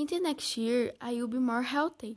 In next year, I will be more healthy.